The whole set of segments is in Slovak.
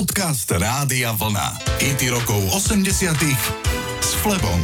Podcast Rádia Vlna. IT rokov 80 s Flebom.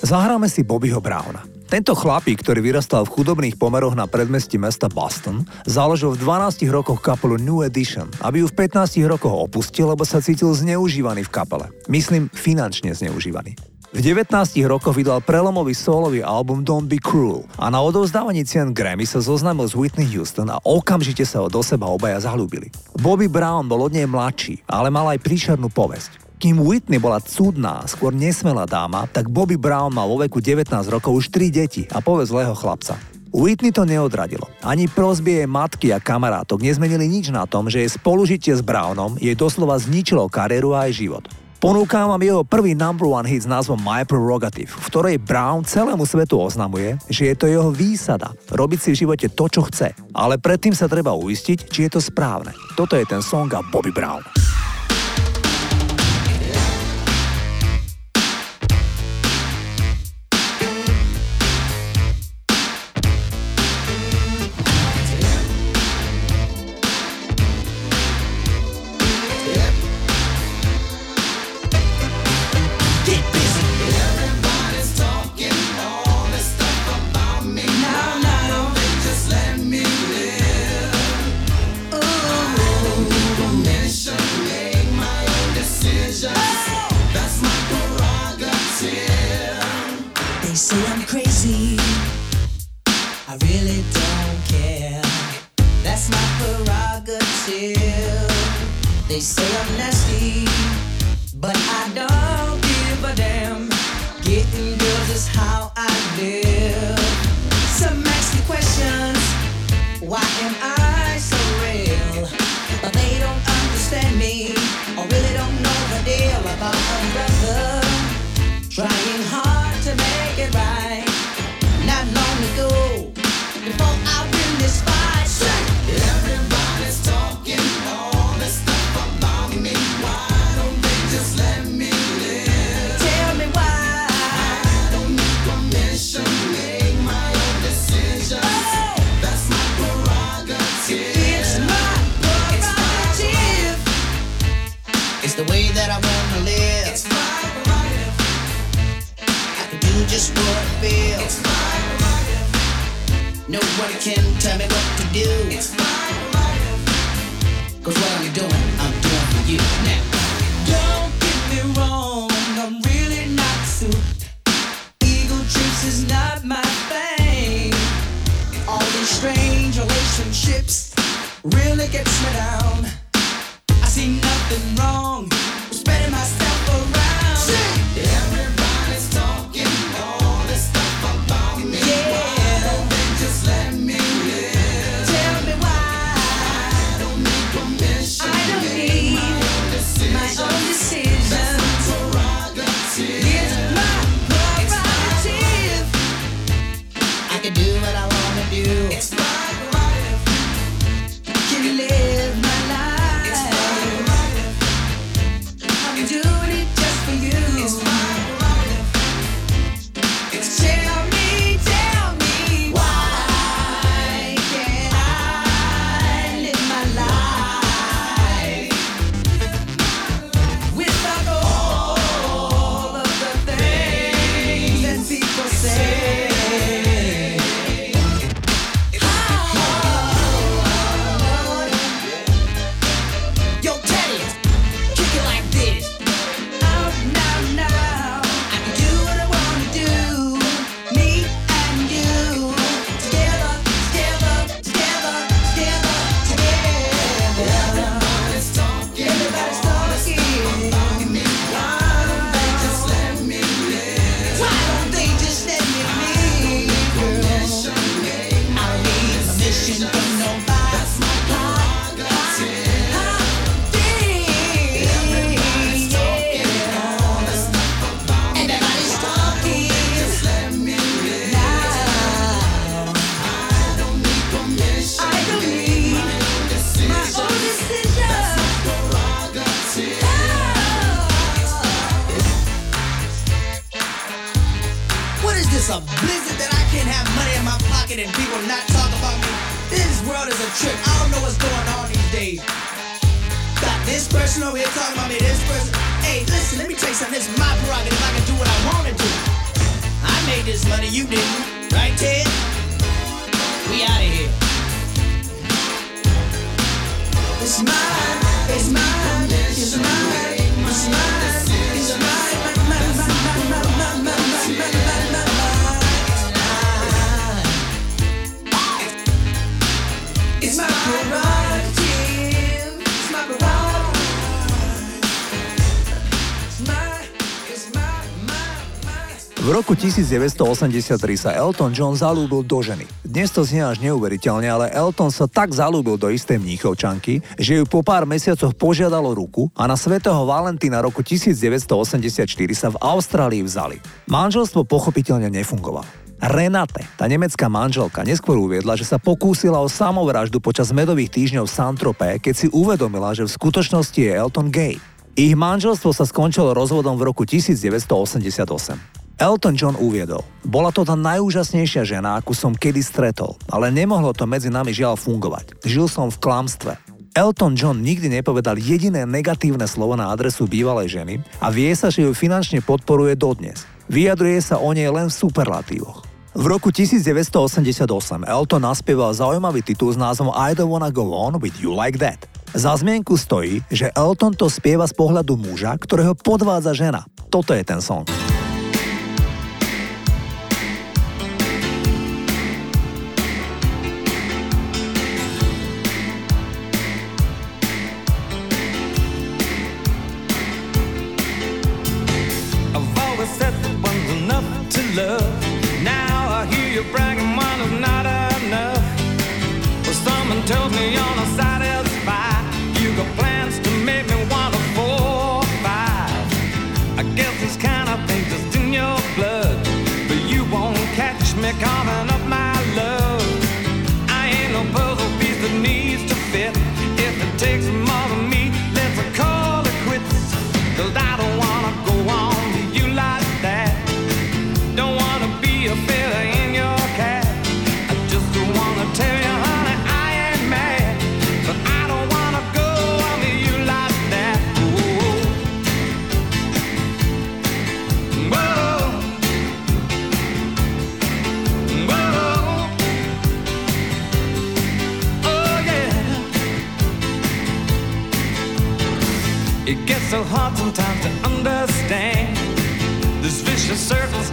Zahráme si Bobbyho Browna. Tento chlapík, ktorý vyrastal v chudobných pomeroch na predmestí mesta Boston, založil v 12 rokoch kapelu New Edition, aby ju v 15 rokoch opustil, lebo sa cítil zneužívaný v kapele. Myslím, finančne zneužívaný. V 19 rokoch vydal prelomový solový album Don't Be Cruel a na odovzdávaní cien Grammy sa zoznámil s Whitney Houston a okamžite sa ho do seba obaja zalúbili. Bobby Brown bol od nej mladší, ale mal aj príšernú povesť. Kým Whitney bola cudná, skôr nesmelá dáma, tak Bobby Brown mal vo veku 19 rokov už 3 deti a povesť zlého chlapca. Whitney to neodradilo. Ani prosby jej matky a kamarátok nezmenili nič na tom, že jej spolužitie s Brownom jej doslova zničilo kariéru a aj život. Ponúkam vám jeho prvý number one hit s názvom My Prerogative, v ktorej Brown celému svetu oznamuje, že je to jeho výsada, robiť si v živote to, čo chce. Ale predtým sa treba uistiť, či je to správne. Toto je ten song a Bobby Brown. They say I'm nasty. strange relationships really gets me down. I see nothing wrong. Made you didn't. Right, Ted? We out of here. It's mine, it's mine, V roku 1983 sa Elton John zalúbil do ženy. Dnes to znie až neuveriteľne, ale Elton sa tak zalúbil do istej mníchovčanky, že ju po pár mesiacoch požiadalo ruku a na svätého Valentína roku 1984 sa v Austrálii vzali. Manželstvo pochopiteľne nefungovalo. Renate, tá nemecká manželka, neskôr uviedla, že sa pokúsila o samovraždu počas medových týždňov v Saint-Tropez, keď si uvedomila, že v skutočnosti je Elton gay. Ich manželstvo sa skončilo rozvodom v roku 1988. Elton John uviedol, bola to tá najúžasnejšia žena, akú som kedy stretol, ale nemohlo to medzi nami žiaľ fungovať. Žil som v klamstve. Elton John nikdy nepovedal jediné negatívne slovo na adresu bývalej ženy a vie sa, že ju finančne podporuje dodnes. Vyjadruje sa o nej len v superlatívoch. V roku 1988 Elton naspieval zaujímavý titul s názvom I don't wanna go on with you like that. Za zmienku stojí, že Elton to spieva z pohľadu muža, ktorého podvádza žena. Toto je ten song. So hard sometimes to understand. This vicious circle's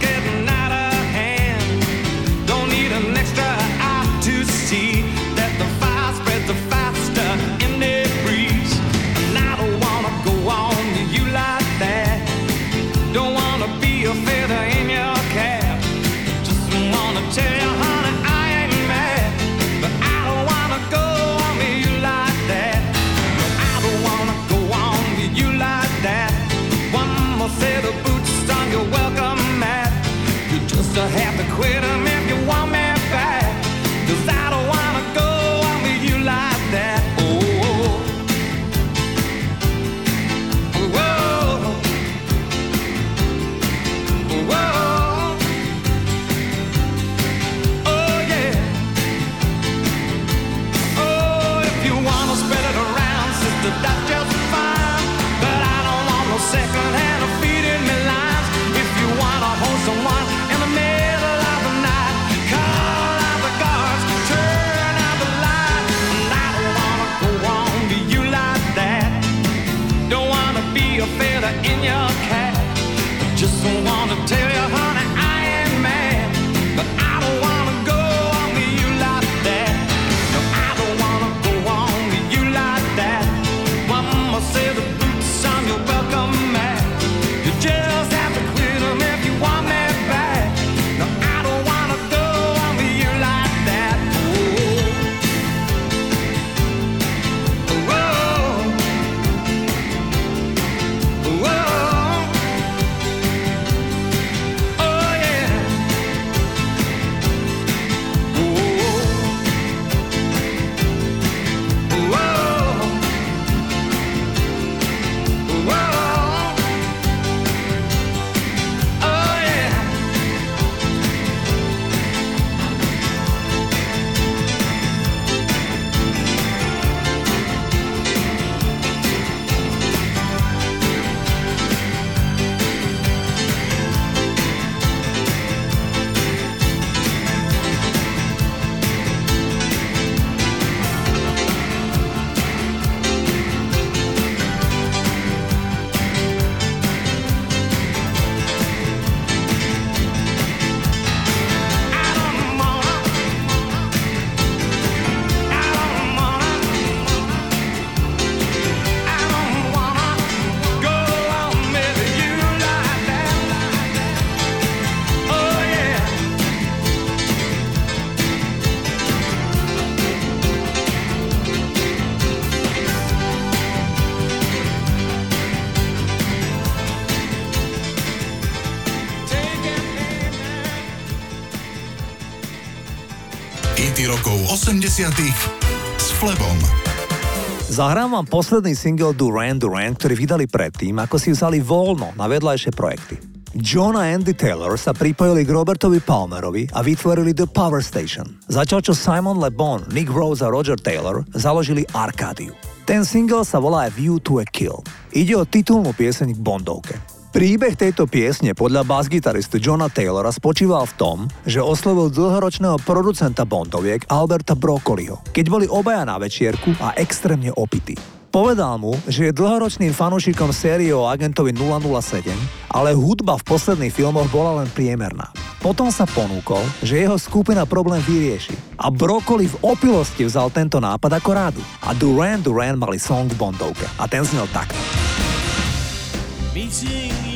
s Flebom. Zahrám vám posledný single Duran Duran, ktorý vydali predtým, ako si vzali voľno na vedľajšie projekty. John a Andy Taylor sa pripojili k Robertovi Palmerovi a vytvorili The Power Station. Začal čo Simon Le Bon, Nick Rose a Roger Taylor založili Arcadiu. Ten single sa volá View to a Kill. Ide o titulnú pieseň k Bondovke. Príbeh tejto piesne podľa basgitaristu Johna Taylora spočíval v tom, že oslovil dlhoročného producenta Bondoviek Alberta Broccoliho, keď boli obaja na večierku a extrémne opití. Povedal mu, že je dlhoročným fanúšikom série o agentovi 007, ale hudba v posledných filmoch bola len priemerná. Potom sa ponúkol, že jeho skupina problém vyrieši a Broccoli v opilosti vzal tento nápad ako rádu a Duran Duran mali song v Bondovke a ten znel takto. Meeting you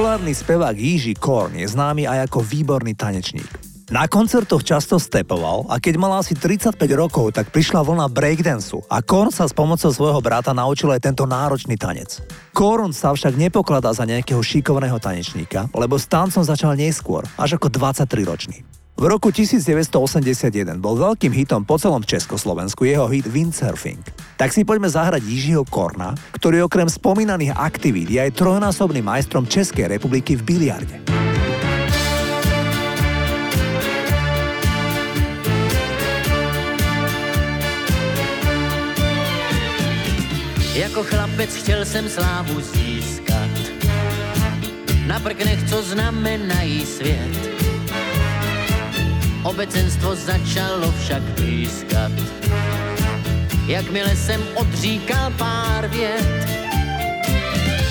Populárny spevák Jiži Korn je známy aj ako výborný tanečník. Na koncertoch často stepoval a keď mal asi 35 rokov, tak prišla vlna breakdanceu a Korn sa s pomocou svojho brata naučil aj tento náročný tanec. Korn sa však nepokladá za nejakého šikovného tanečníka, lebo s tancom začal neskôr, až ako 23-ročný. V roku 1981 bol veľkým hitom po celom Československu jeho hit Windsurfing. Tak si poďme zahrať Jižiho Korna, ktorý okrem spomínaných aktivít je aj trojnásobným majstrom Českej republiky v biliarde. Jako chlapec chtěl jsem slávu získat. Na prknech, co znamenají svět. Obecenstvo začalo však pískat. jakmile jsem odříkal pár vět.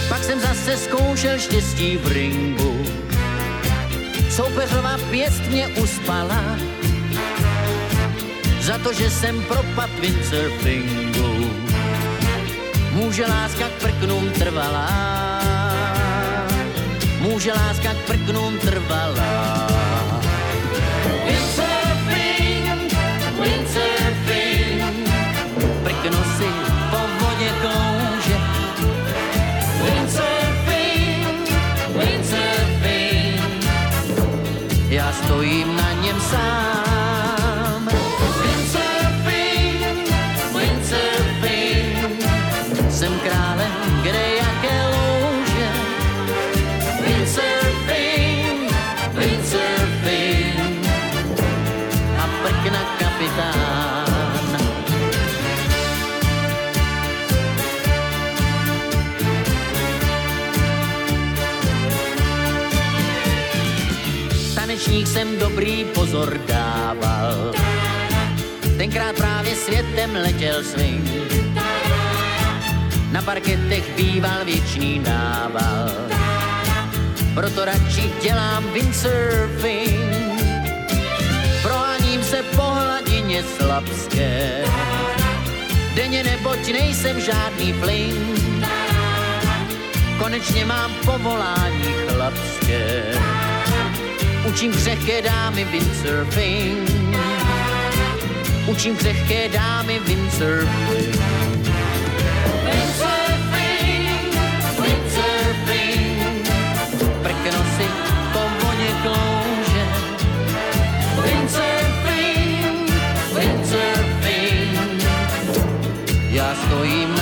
Pak jsem zase zkoušel štěstí v ringu, soupeřová pěst mě uspala, za to, že jsem propad windsurfingu. Může láska k prknům trvalá, může láska k prknům trvalá. Tanečník jsem dobrý pozor dával, tenkrát právě světem letěl swing. Na parketech býval věčný nával, proto radši dělám windsurfing. Proháním se po hladině slabské, denně neboť nejsem žádný plyn. Konečně mám povolání chlapské, učím křehké dámy windsurfing. Učím křehké dámy windsurfing. Windsurfing, windsurfing, prkno si po klouže. Windsurfing, windsurfing, já stojím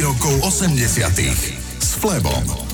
rokov 80 s Flebom.